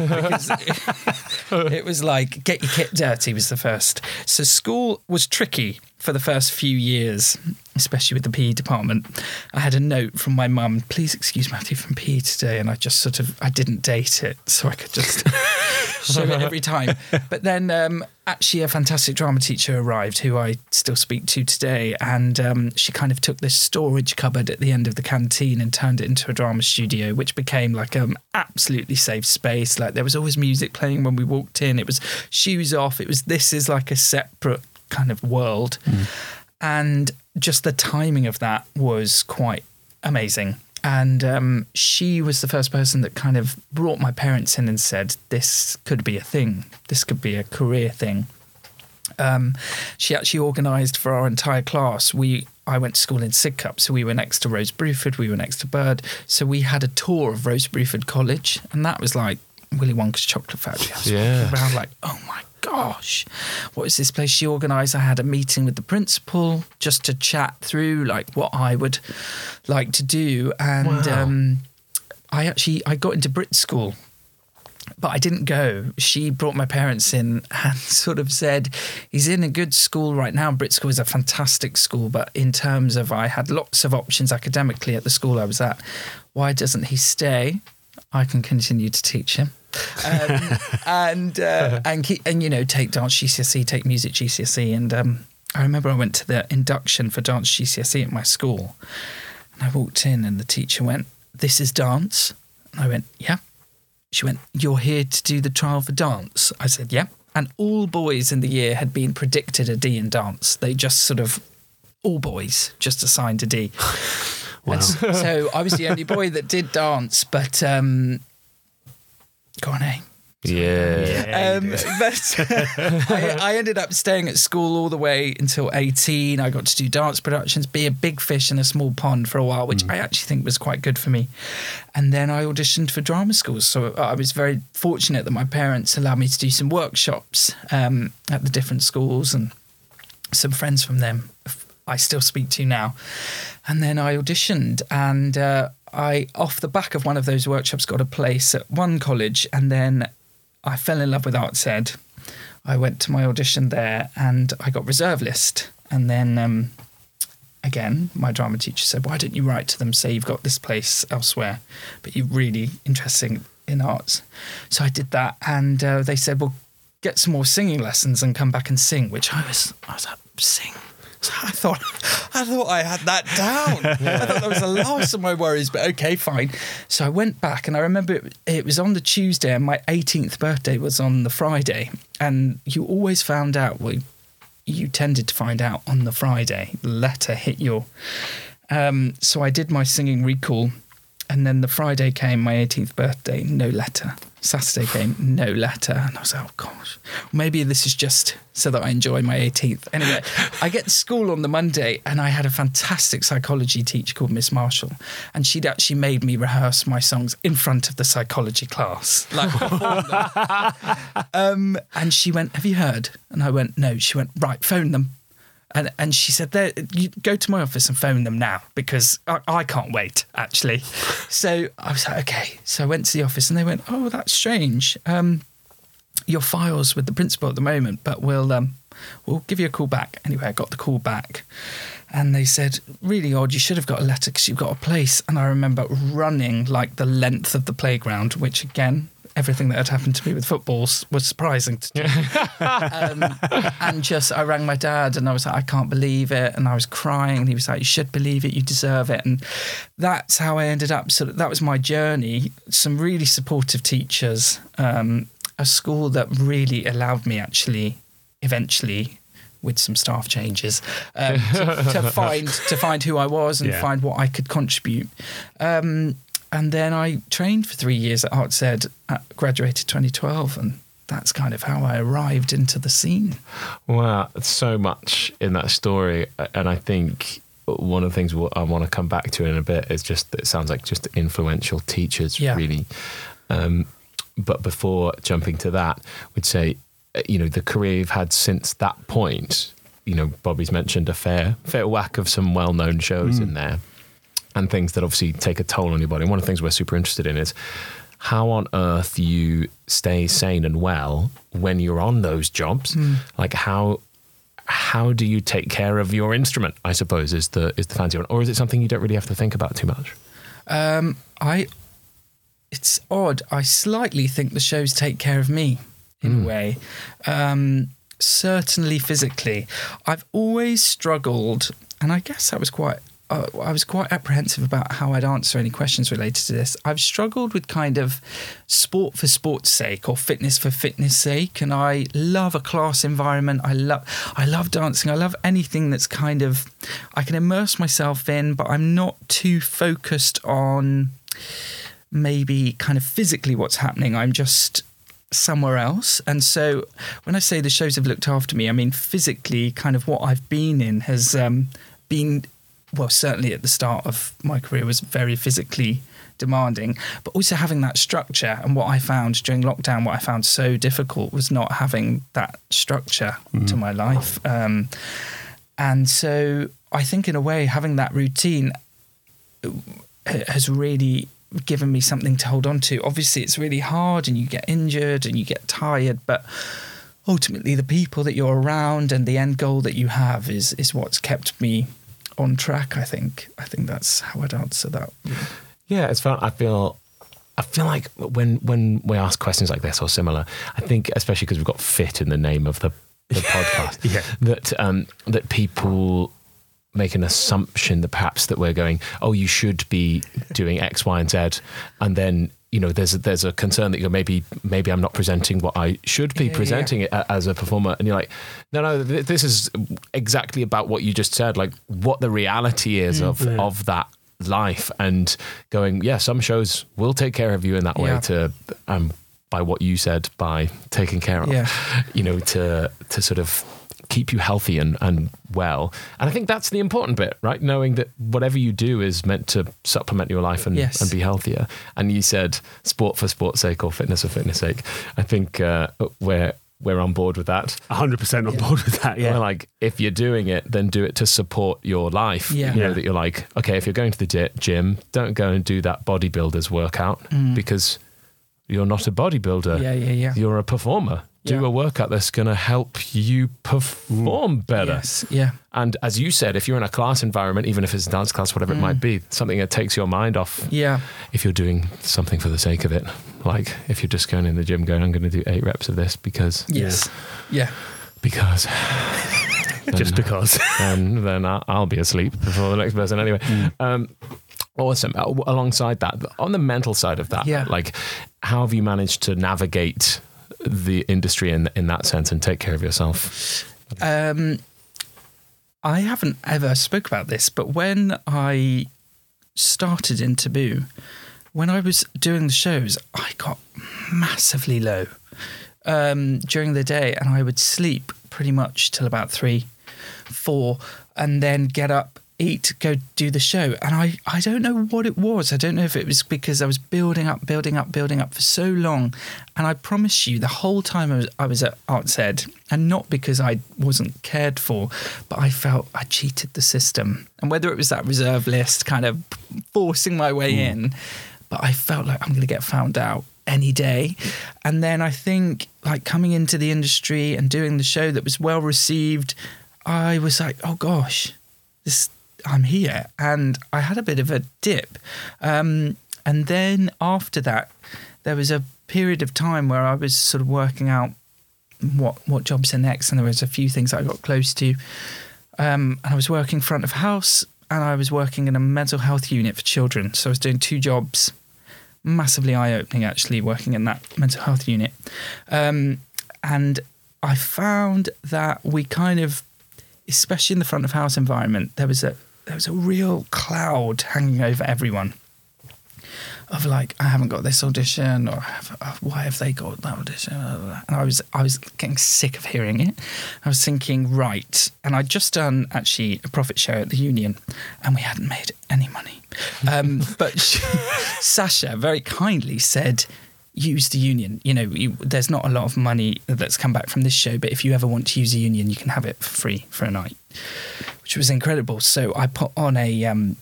it, it was like get your kit dirty was the first. So school was tricky for the first few years, especially with the PE department. I had a note from my mum, please excuse Matthew from PE today, and I just sort of I didn't date it, so I could just show it every time. But then um, actually a fantastic drama teacher arrived who I still speak to today, and um, she kind of took this storage cupboard at the end of the canteen and turned it into a drama studio, which became like an absolutely safe space. Like there was always music playing when we walked in. It was shoes off. It was this is like a separate kind of world, and just the timing of that was quite amazing. And um, she was the first person that kind of brought my parents in and said, This could be a thing. This could be a career thing. Um, she actually organised for our entire class. We I went to school in Sidcup, so we were next to Rose Bruford, we were next to Bird. So we had a tour of Rose Bruford College, and that was like Willy Wonka's chocolate factory. I was Yeah. walking around like, oh my gosh, what is this place she organised? I had a meeting with the principal just to chat through like what I would like to do, and Wow. um, I actually I got into Brit School but I didn't go. She brought my parents in and sort of said, he's in a good school right now. Brit School is a fantastic school, but in terms of I had lots of options academically at the school I was at. Why doesn't he stay? I can continue to teach him. Um, and uh, and keep, and you know take dance GCSE, take music GCSE, and um, I remember I went to the induction for dance GCSE at my school, and I walked in and the teacher went, "This is dance," and I went, "Yeah." She went, You're here to do the trial for dance? I said, Yep. And all boys in the year had been predicted a D in dance. They just sort of, all boys, just assigned a D. Wow. So I was the only boy that did dance, but um, go on, eh? Yeah. Um, but I, I ended up staying at school all the way until 18. I got to do dance productions, be a big fish in a small pond for a while, which I actually think was quite good for me. And then I auditioned for drama schools. So I was very fortunate that my parents allowed me to do some workshops um, at the different schools and some friends from them I still speak to now. And then I auditioned and uh, I, off the back of one of those workshops, got a place at one college and then I fell in love with Arts Ed. I went to my audition there and I got reserve list. And then um, again, my drama teacher said, "Why don't you write to them? Say you've got this place elsewhere, but you're really interested in arts." So I did that, and uh, they said, "Well, get some more singing lessons and come back and sing." Which I was, I was like, "Sing." I thought, I thought I had that down. I thought that was the last of my worries, but okay, fine. So I went back, and I remember it, it was on the Tuesday, and my 18th birthday was on the Friday. And you always found out, well, you tended to find out on the Friday. The letter hit your. Um, so I did my singing recall, and then the Friday came, my 18th birthday, no letter. Saturday came, no letter. And I was like, oh gosh, maybe this is just so that I enjoy my 18th. Anyway, I get to school on the Monday and I had a fantastic psychology teacher called Miss Marshall. And she'd actually made me rehearse my songs in front of the psychology class. Like, um, and she went, Have you heard? And I went, No. She went, Right, phone them. And, and she said, there, you go to my office and phone them now because I, I can't wait, actually. so I was like, okay. So I went to the office and they went, oh, that's strange. Um, your files with the principal at the moment, but we'll um, we'll give you a call back. Anyway, I got the call back, and they said, "Really odd. You should have got a letter because you've got a place." And I remember running like the length of the playground, which again everything that had happened to me with footballs was surprising to me. um, and just, I rang my dad and I was like, I can't believe it. And I was crying. And he was like, You should believe it. You deserve it. And that's how I ended up. So that was my journey. Some really supportive teachers, um, a school that really allowed me actually eventually with some staff changes um, to, to, find to find who I was and yeah. find what I could contribute. Um, and then I trained for three years at Arts Ed, graduated 2012, and that's kind of how I arrived into the scene. Wow, so much in that story, and I think one of the things I want to come back to in a bit is just it sounds like just influential teachers, yeah. really. Um, but before jumping to that, we'd say, uh, you know, the career you've had since that point. You know, Bobby's mentioned a fair fair whack of some well known shows mm. in there and things that obviously take a toll on your body. And one of the things we're super interested in is how on earth you stay sane and well when you're on those jobs. Mm. Like how how do you take care of your instrument? I suppose is the is the fancy one, or is it something you don't really have to think about too much? Um, I it's odd. I slightly think the shows take care of me in mm. a hmm. way. Um, certainly physically, I've always struggled, and I guess that was quite I was quite apprehensive about how I'd answer any questions related to this. I've struggled with kind of sport for sport's sake or fitness for fitness sake, and I love a class environment. I love I love dancing. I love anything that's kind of I can immerse myself in, but I'm not too focused on maybe kind of physically what's happening. I'm just somewhere else. And so when I say the shows have looked after me, I mean physically, kind of what I've been in has um, been well, certainly at the start of my career, was very physically demanding, but also having that structure. And what I found during lockdown, what I found so difficult was not having that structure mm. to my life. Um, and so I think, in a way, having that routine uh, has really given me something to hold on to. Obviously, it's really hard and you get injured and you get tired, but ultimately, the people that you're around and the end goal that you have is, is what's kept me on track. I think. I think that's how I'd answer that. Yeah, it's fun. I feel. I feel like when when we ask questions like this or similar, I think especially because we've got fit in the name of the, the podcast, yeah. that um, that people make an assumption that perhaps that we're going, oh, you should be doing X, Y, and Z, and then you know there's a, there's a concern that you're maybe maybe I'm not presenting what I should be yeah, presenting yeah. it as a performer, and you're like, no, no, this is exactly about what you just said, like what the reality is mm, of yeah. of that life, and going, yeah, some shows will take care of you in that way to um by what you said by taking care of, you know, to to sort of keep you healthy and, and well. And I think that's the important bit, right? Knowing that whatever you do is meant to supplement your life and, yes. and be healthier. And you said sport for sport's sake or fitness for fitness sake. I think uh, we're we're on board with that. 100% on yeah. board with that, yeah. We're like, if you're doing it, then do it to support your life. Yeah. You know, that you're like, okay, if you're going to the gym, don't go and do that bodybuilder's workout mm. because you're not a bodybuilder. Yeah, yeah, yeah. You're a performer do Yeah. a workout that's going to help you perform better. Yes. Yeah. And as you said, if you're in a class environment, even if it's a dance class, whatever it might be, something that takes your mind off. Mm. Yeah. If you're doing something for the sake of it, like if you're just going in the gym, going, I'm going to do eight reps of this because Yes. Yeah. because Just because. and then I'll, be asleep before the next person anyway. Um, awesome. Uh, Alongside that, on the mental side of that, Yeah. like how have you managed to navigate the industry in in that sense and take care of yourself? Um, I haven't ever spoke about this, but when I started in Taboo, when I was doing the shows, I got massively low um, during the day, and I would sleep pretty much till about three, four, and then get up, eat, go do the show. And I, I don't know what it was. I don't know if it was because I was building up, building up, building up for so long. And I promise you, the whole time I was, I was at Arts Ed, and not because I wasn't cared for, but I felt I cheated the system. And whether it was that reserve list kind of forcing my way hmm. in, but I felt like I'm going to get found out any day. And then I think, like, coming into the industry and doing the show that was well received, I was like, oh gosh, this I'm here, and I had a bit of a dip. Um, and then after that, there was a period of time where I was sort of working out what what jobs are next, and there was a few things I got close to. Um, and I was working front of house, and I was working in a mental health unit for children. So I was doing two jobs, massively eye opening actually, working in that mental health unit. Um, and I found that we kind of, especially in the front of house environment, there was a there was a real cloud hanging over everyone of like I haven't got this audition or uh, why have they got that audition? And I was I was getting sick of hearing it. I was thinking right. And I'd just done actually a profit share at the union and we hadn't made any money. Um, but she, Sasha very kindly said use the union. You know you, there's not a lot of money that's come back from this show but if you ever want to use a union you can have it for free for a night which was incredible. So I put on a um,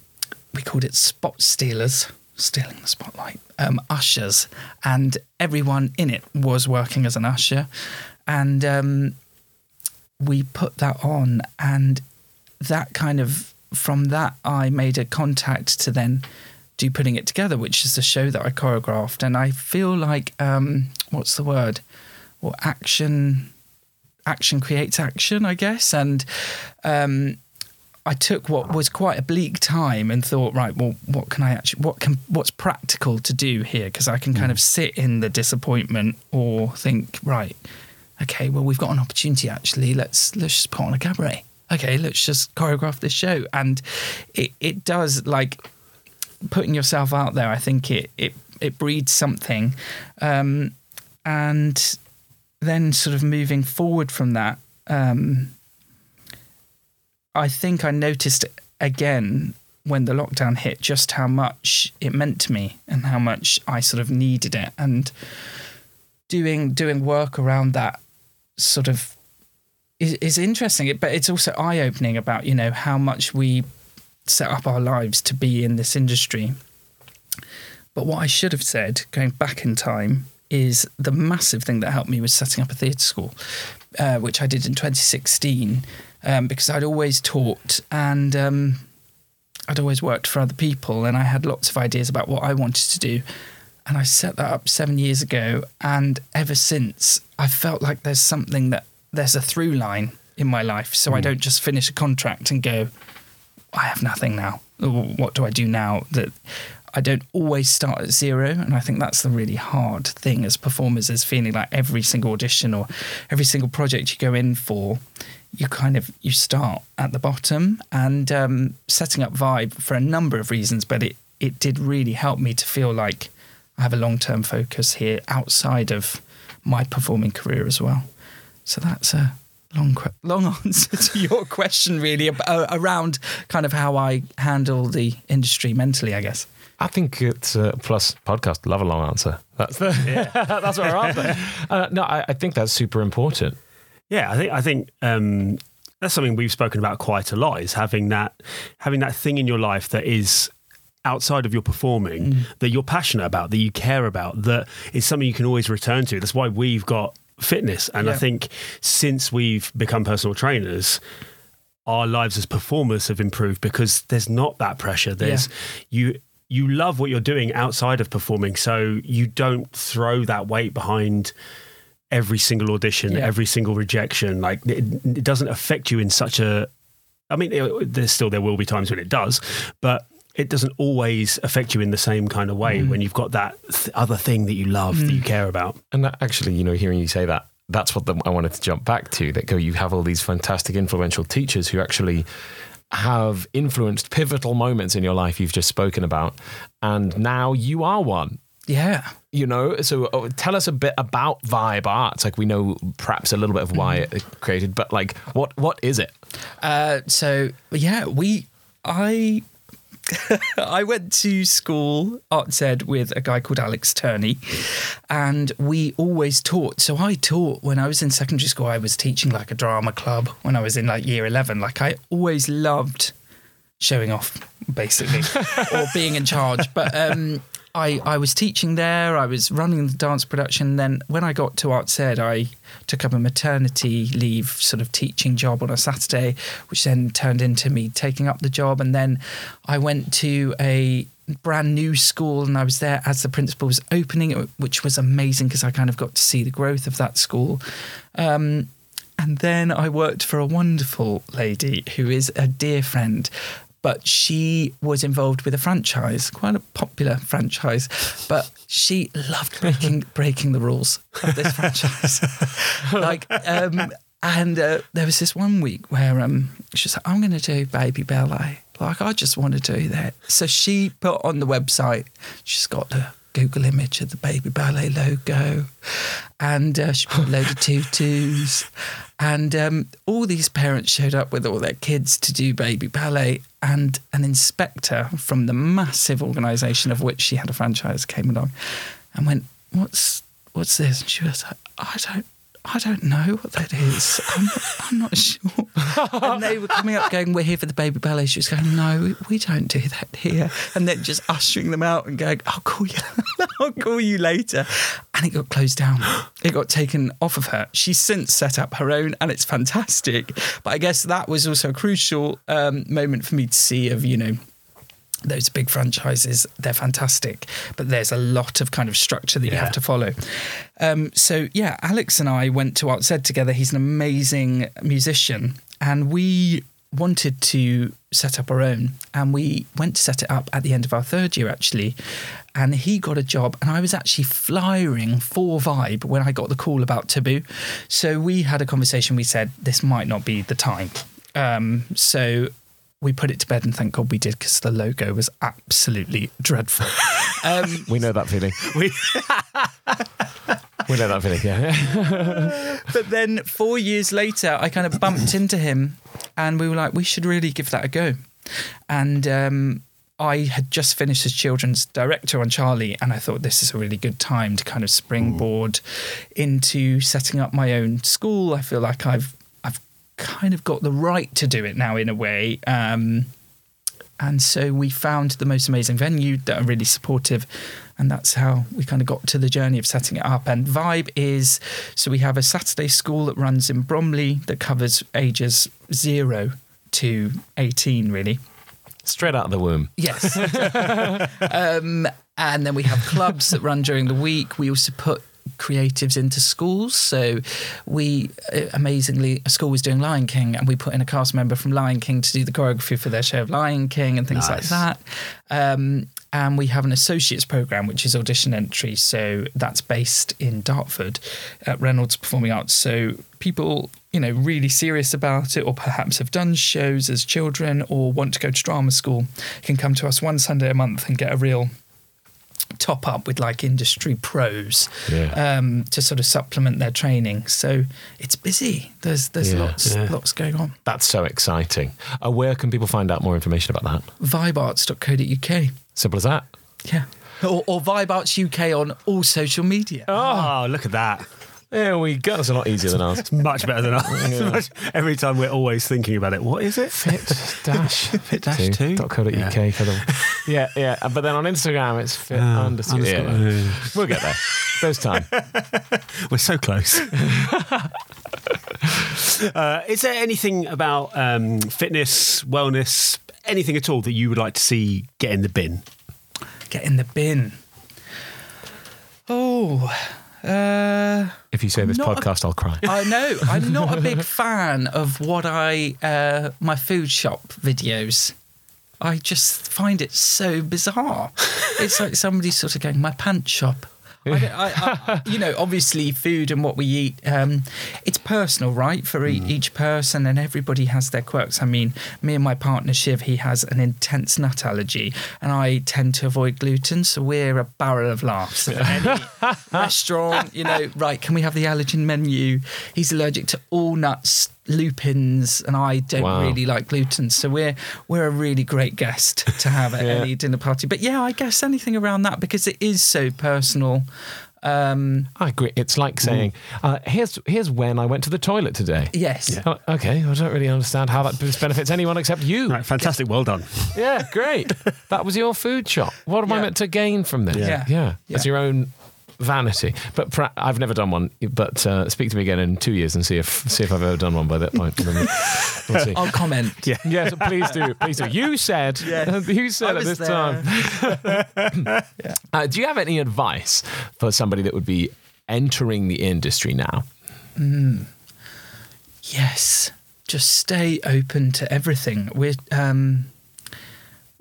we called it spot stealers stealing the spotlight um, ushers and everyone in it was working as an usher. And um, we put that on and that kind of from that i made a contact to then do putting it together which is the show that i choreographed. And i feel like um, what's the word? Well action action creates action i guess. And um, I took what was quite a bleak time and thought, right, well, what can I actually, what can, what's practical to do here? Because I can kind of sit in the disappointment or think, right, okay, well, we've got an opportunity actually. Let's let's just put on a cabaret. Okay, let's just choreograph this show, and it it does like putting yourself out there. I think it it it breeds something, um, and then sort of moving forward from that. Um, I think I noticed again when the lockdown hit just how much it meant to me and how much I sort of needed it. And doing doing work around that sort of is, is interesting but it's also eye-opening about you know how much we set up our lives to be in this industry. But what I should have said going back in time is the massive thing that helped me was setting up a theatre school uh, which I did in 2016 um, because I'd always taught and um, I'd always worked for other people and I had lots of ideas about what I wanted to do. And I set that up seven years ago. And ever since, I felt like there's something that there's a through line in my life. So I don't just finish a contract and go, I have nothing now. What do I do now? That I don't always start at zero. And I think that's the really hard thing as performers is feeling like every single audition or every single project you go in for, you kind of you start at the bottom and um, setting up vibe for a number of reasons but it it did really help me to feel like i have a long-term focus here outside of my performing career as well so that's a long que- long answer to your question really ab- uh, around kind of how i handle the industry mentally i guess I think it's uh, plus podcast. Love a long answer. That's the yeah. that's what our answer. Uh, no, I, I think that's super important. Yeah, I think I think um, that's something we've spoken about quite a lot. Is having that having that thing in your life that is outside of your performing that you're passionate about, that you care about, that is something you can always return to. That's why we've got fitness. And I think since we've become personal trainers, our lives as performers have improved because there's not that pressure. There's you you love what you're doing outside of performing, so you don't throw that weight behind every single audition, Yeah. every single rejection. Like it, it doesn't affect you in such a. I mean, it, there's still there will be times when it does, but it doesn't always affect you in the same kind of way mm. when you've got that th- other thing that you love that you mm. care about. And that actually, you know, hearing you say that, that's what the, I wanted to jump back to. That go, you have all these fantastic, influential teachers who actually have influenced pivotal moments in your life you've just spoken about, and now you are one. Yeah. You know, so uh, tell us a bit about Vibe Arts. Like we know perhaps a little bit of why it created, but like, what what is it? Uh, so yeah, we I I went to school arts ed with a guy called Alex Turney, and we always taught. So I taught when I was in secondary school. I was teaching like a drama club when I was in like year eleven. Like I always loved showing off, basically, or being in charge. But um, I I was teaching there. I was running the dance production. Then when I got to arts ed, I took up a maternity leave sort of teaching job on a Saturday, which then turned into me taking up the job. And then I went to a brand new school and I was there as the principal was opening which was amazing because I kind of got to see the growth of that school. Um, and then I worked for a wonderful lady who is a dear friend, but she was involved with a franchise, quite a popular franchise, but she loved breaking breaking the rules of this franchise. like, um, and uh, there was this one week where um, she was like, "I'm going to do baby ballet." Like, I just want to do that. So she put on the website. She's got the Google image of the baby ballet logo, and uh, she put a load of tutus, and um, all these parents showed up with all their kids to do baby ballet, and an inspector from the massive organisation of which she had a franchise came along, and went, "What's what's this?" And she was like, "I don't." I don't know what that is. I'm I'm not sure. And they were coming up going, We're here for the baby ballet. She was going, No, we don't do that here. And then just ushering them out and going, I'll call you. I'll call you later. And it got closed down. It got taken off of her. She's since set up her own and it's fantastic. But I guess that was also a crucial um, moment for me to see of, you know, those big franchises, they're fantastic, but there's a lot of kind of structure that you have to follow. Um, so, yeah, Alex and I went to Arts Ed together. He's an amazing musician, and we wanted to set up our own. And we went to set it up at the end of our third year, actually. And he got a job, and I was actually flying for Vibe when I got the call about Taboo. So, we had a conversation. We said, this might not be the time. Um, so, we put it to bed and thank God we did because the logo was absolutely dreadful. Um, We know that feeling. We- We know that feeling. Yeah. but then four years later, I kind of bumped into him and we were like, we should really give that a go. And um, I had just finished as children's director on Charlie, and I thought this is a really good time to kind of springboard into setting up my own school. I feel like I've kind of got the right to do it now in a way. Um, and so we found the most amazing venue that are really supportive. And that's how we kind of got to the journey of setting it up. And Vibe is so we have a Saturday school that runs in Bromley that covers ages zero to 18, really. Straight out of the womb. Yes. um, and then we have clubs that run during the week. We also put creatives into schools. So we uh, amazingly, a school was doing Lion King, and we put in a cast member from Lion King to do the choreography for their show of Lion King and things Nice. like that. Um, and we have an associates program, which is audition entry. So that's based in Dartford at Reynolds Performing Arts. So people, you know, really serious about it, or perhaps have done shows as children, or want to go to drama school, can come to us one Sunday a month and get a real top up with like industry pros Yeah. um, to sort of supplement their training. So it's busy. There's there's Yeah. lots Yeah. lots going on. That's so exciting. Uh, where can people find out more information about that? Vibearts.co.uk. Simple as that. Yeah. Or, or Vibe Arts UK on all social media. Oh, look at that. There we go. That's a lot easier than ours. It's Much better than us. Every time we're always thinking about it. What is it? Fit dash fit dash two? dot co dot uk for them. Yeah, yeah. But then on Instagram, it's fit underscore. underscore- Yeah. We'll get there. There's time. We're so close. uh, is there anything about um, fitness, wellness, anything at all that you would like to see get in the bin? Get in the bin. Oh, uh, If you say this podcast, I'll cry. I know. I'm not a big fan of what I uh, my food shop videos. I just find it so bizarre. It's like somebody sort of going, "My pants shop." I, I, I, you know, obviously, food and what we eat, um, it's personal, right, for e- each person, and everybody has their quirks. I mean, me and my partner Shiv, he has an intense nut allergy, and I tend to avoid gluten, so we're a barrel of laughs. At any restaurant, you know, right? Can we have the allergen menu? He's allergic to all nuts, lupins, and I don't Wow. really like gluten, so we're we're a really great guest to have at Yeah. any dinner party. But yeah, I guess anything around that because it is so personal. Um, I agree. It's like saying, uh, "Here's here's when I went to the toilet today." yes. Oh, okay, I don't really understand how that benefits anyone except you. Right, fantastic. Well done. Yeah, great. that was your food shop. What am I meant to gain from this? Yeah. yeah. Yeah. It's your own vanity. But pra- I've never done one. But uh, speak to me again in two years and see if see if I've ever done one by that point. We'll. I'll comment. Yeah. Yes, please do. Please do. You said. Yes. You said at this there. time. Uh, do you have any advice for somebody that would be entering the industry now? Yes, just stay open to everything. We're um,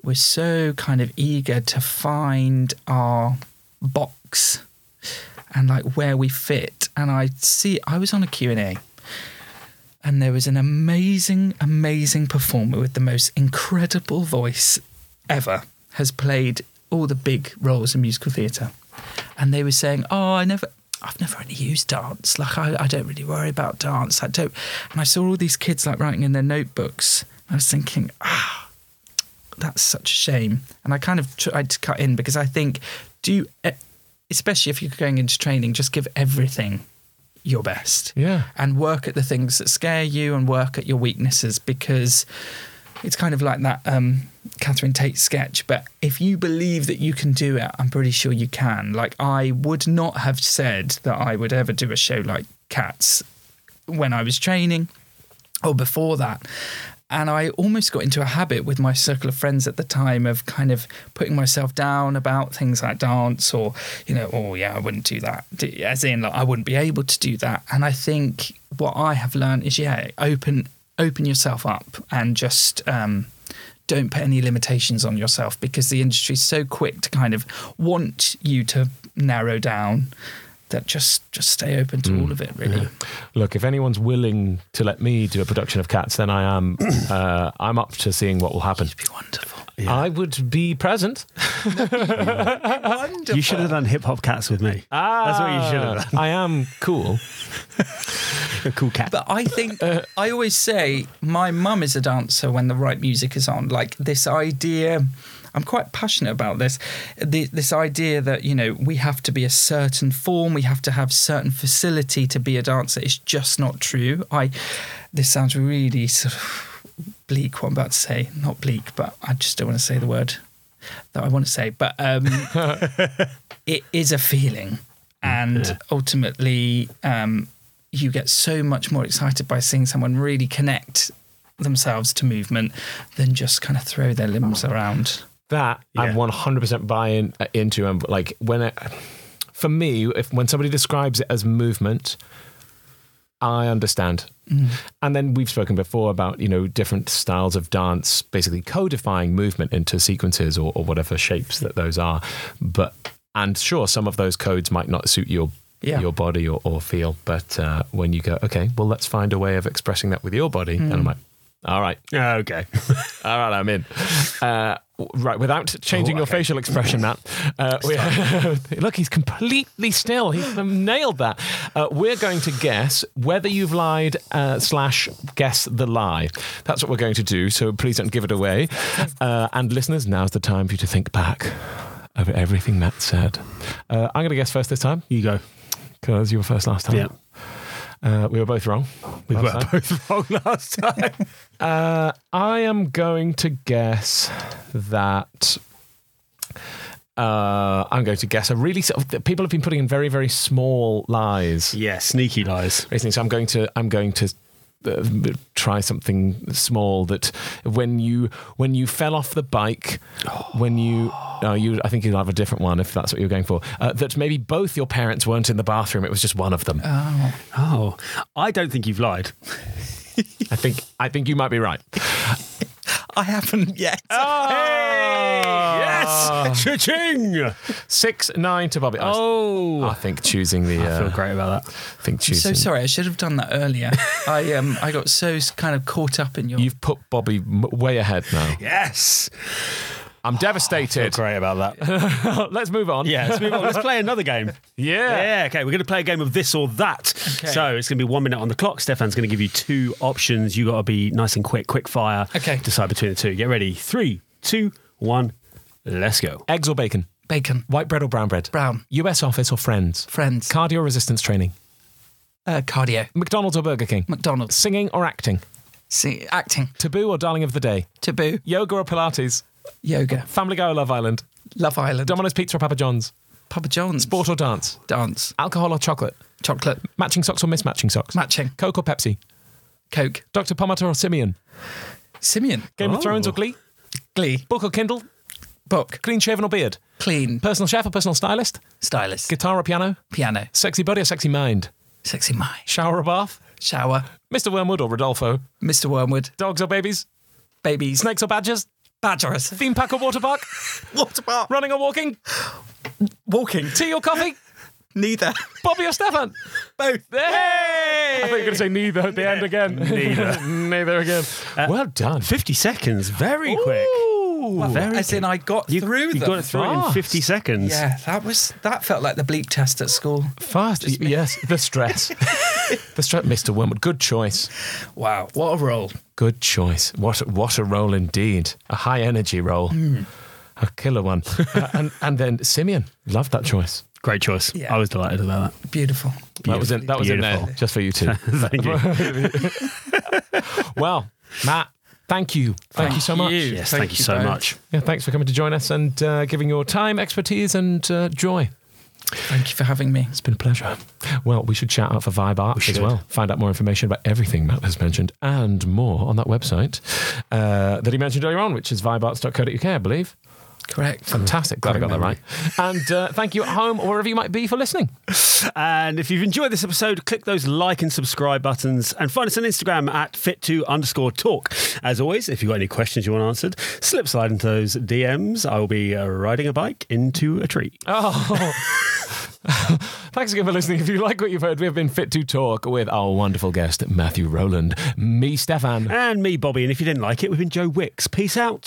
we're so kind of eager to find our box and like where we fit. And I see, I was on a Q and there was an amazing, amazing performer with the most incredible voice ever. Has played all the big roles in musical theatre, and they were saying, "Oh, I never." I've never really used dance. Like I, I don't really worry about dance. I don't. And I saw all these kids like writing in their notebooks. I was thinking, ah, that's such a shame. And I kind of tried to cut in because I think, do e- especially if you're going into training, just give everything your best Yeah. and work at the things that scare you and work at your weaknesses because it's kind of like that um, Catherine Tate sketch. But if you believe that you can do it, I'm pretty sure you can. Like, I would not have said that I would ever do a show like Cats when I was training or before that. And I almost got into a habit with my circle of friends at the time of kind of putting myself down about things like dance or, you know, oh, yeah, I wouldn't do that. As in, like, I wouldn't be able to do that. And I think what I have learned is, yeah, open open yourself up and just um, don't put any limitations on yourself because the industry is so quick to kind of want you to narrow down that just just stay open to all of it, really. Look, if anyone's willing to let me do a production of Cats, then I am. Uh, I'm up to seeing what will happen. It'd be wonderful. I would be present. Wonderful. You should have done hip hop cats with me. Ah, That's what you should have I am cool. A cool cat. But I think I always say my mum is a dancer when the right music is on. Like this idea, I'm quite passionate about this. The, this idea that you know we have to be a certain form, we have to have certain facility to be a dancer is just not true. I. This sounds really sort of bleak. What I'm about to say, not bleak, but I just don't want to say the word that I want to say. But um, it is a feeling, and ultimately, um, you get so much more excited by seeing someone really connect themselves to movement than just kind of throw their limbs around. That I'm 100% buying uh, into. And like when it, for me, if when somebody describes it as movement, I understand. And then we've spoken before about you know different styles of dance, basically codifying movement into sequences or, or whatever shapes that those are. But and sure, some of those codes might not suit your Yeah. your body or, or feel. But uh, when you go, okay, well, let's find a way of expressing that with your body, and I'm like, all right, okay. all right, I'm in. Uh, right, without changing Oh, your facial expression, Matt. Uh, we, look, he's completely still. He's nailed that. Uh, we're going to guess whether you've lied uh, slash guess the lie. That's what we're going to do. So please don't give it away. Uh, and listeners, now's the time for you to think back over everything Matt said. Uh, I'm going to guess first this time. You go. because you were first last time. Yeah. Uh, we were both wrong. We last were time. both wrong last time. Uh, I am going to guess that. Uh, I'm going to guess a really sort of, people have been putting in very very small lies yeah, sneaky lies. recently. So I'm going to I'm going to uh, try something small that when you when you fell off the bike when you no you I think you'll have a different one if that's what you're going for uh, that maybe both your parents weren't in the bathroom. It was just one of them. Oh, I don't think you've lied. I think I think you might be right I haven't yet. Oh, Hey Yes, cha-ching. six nine to Bobby I, Oh, I think choosing the I feel uh, great about that. I think I'm choosing so sorry. I should have done that earlier. I um I got so kind of caught up in your. You've put Bobby way ahead now. Yes, I'm devastated. great about that. Let's move on. Yeah, let's move on. Let's play another game. Yeah. Yeah, okay. We're going to play a game of this or that. Okay. So it's going to be one minute on the clock. Steffan's going to give you two options. You got to be nice and quick, quick fire. Okay. Decide between the two. Get ready. Three, two, one. Let's go. Eggs or bacon? bacon, White bread or brown bread? brown, US office or friends? friends, Cardio resistance training? uh, cardio, McDonald's or Burger King? McDonald's, Singing or acting? see, acting, Taboo or darling of the day? taboo, Yoga or Pilates? Yoga, Family Guy or Love Island? Love Island, Domino's Pizza or Papa John's? Papa John's, Sport or dance? dance, Alcohol or chocolate? chocolate, Matching socks or mismatching socks? matching, Coke or Pepsi? Coke, Dr. Pomatter or Simeon? Simeon, Game Oh. of Thrones or Glee? Glee, Book or Kindle? book, Clean shaven or beard? clean, Personal chef or personal stylist? stylist, Guitar or piano? piano, Sexy body or sexy mind? sexy mind, Shower or bath? shower, Mr. Wormwood or Rodolfo? Mr. Wormwood, Dogs or babies? babies, Snakes or badgers? Badgers, Theme park or water park? water park, Running or walking? walking, Tea or coffee? neither, Bobby or Steffan? both. Hey! I thought you were going to say neither at the end again. Neither. neither again. well done. 50 seconds. Very quick. Ooh. Very As in, I got You, through you them. got it through it in 50 seconds. Yeah, that was that felt like the bleep test at school. Fast. Yes, the stress. the stress. Mr. Wormwood, good choice. Wow, what a role. Good choice. What a, what a role indeed. A high energy role. A killer one. Uh, and, and then Simeon. Loved that choice. Great choice. Yeah. I was delighted about that. Beautiful. That was in, that was in there just for you two. Thank you. well, Matt, thank you. Thank, you so much. you. Yes, Thank thank, you you so both. much. Yeah, thanks for coming to join us and uh, giving your time, expertise, and uh, joy. Thank you for having me. It's been a pleasure. Well, we should shout out for Vibe Art as well. Find out more information about everything Matt has mentioned and more on that website uh, that he mentioned earlier on, which is vibearts.co.uk, I believe. Correct. Fantastic. Glad I got that right. And uh, thank you at home or wherever you might be for listening. And if you've enjoyed this episode, click those like and subscribe buttons and find us on Instagram at fit2 underscore talk. As always, if you've got any questions you want answered, slip slide into those DMs. I will be uh, riding a bike into a tree. Oh. Thanks again for listening. If you like what you've heard, we have been Fit2 Talk with our wonderful guest, Matthew Rowland, me, Steffan. And me, Bobby. And if you didn't like it, we've been Joe Wicks. Peace out.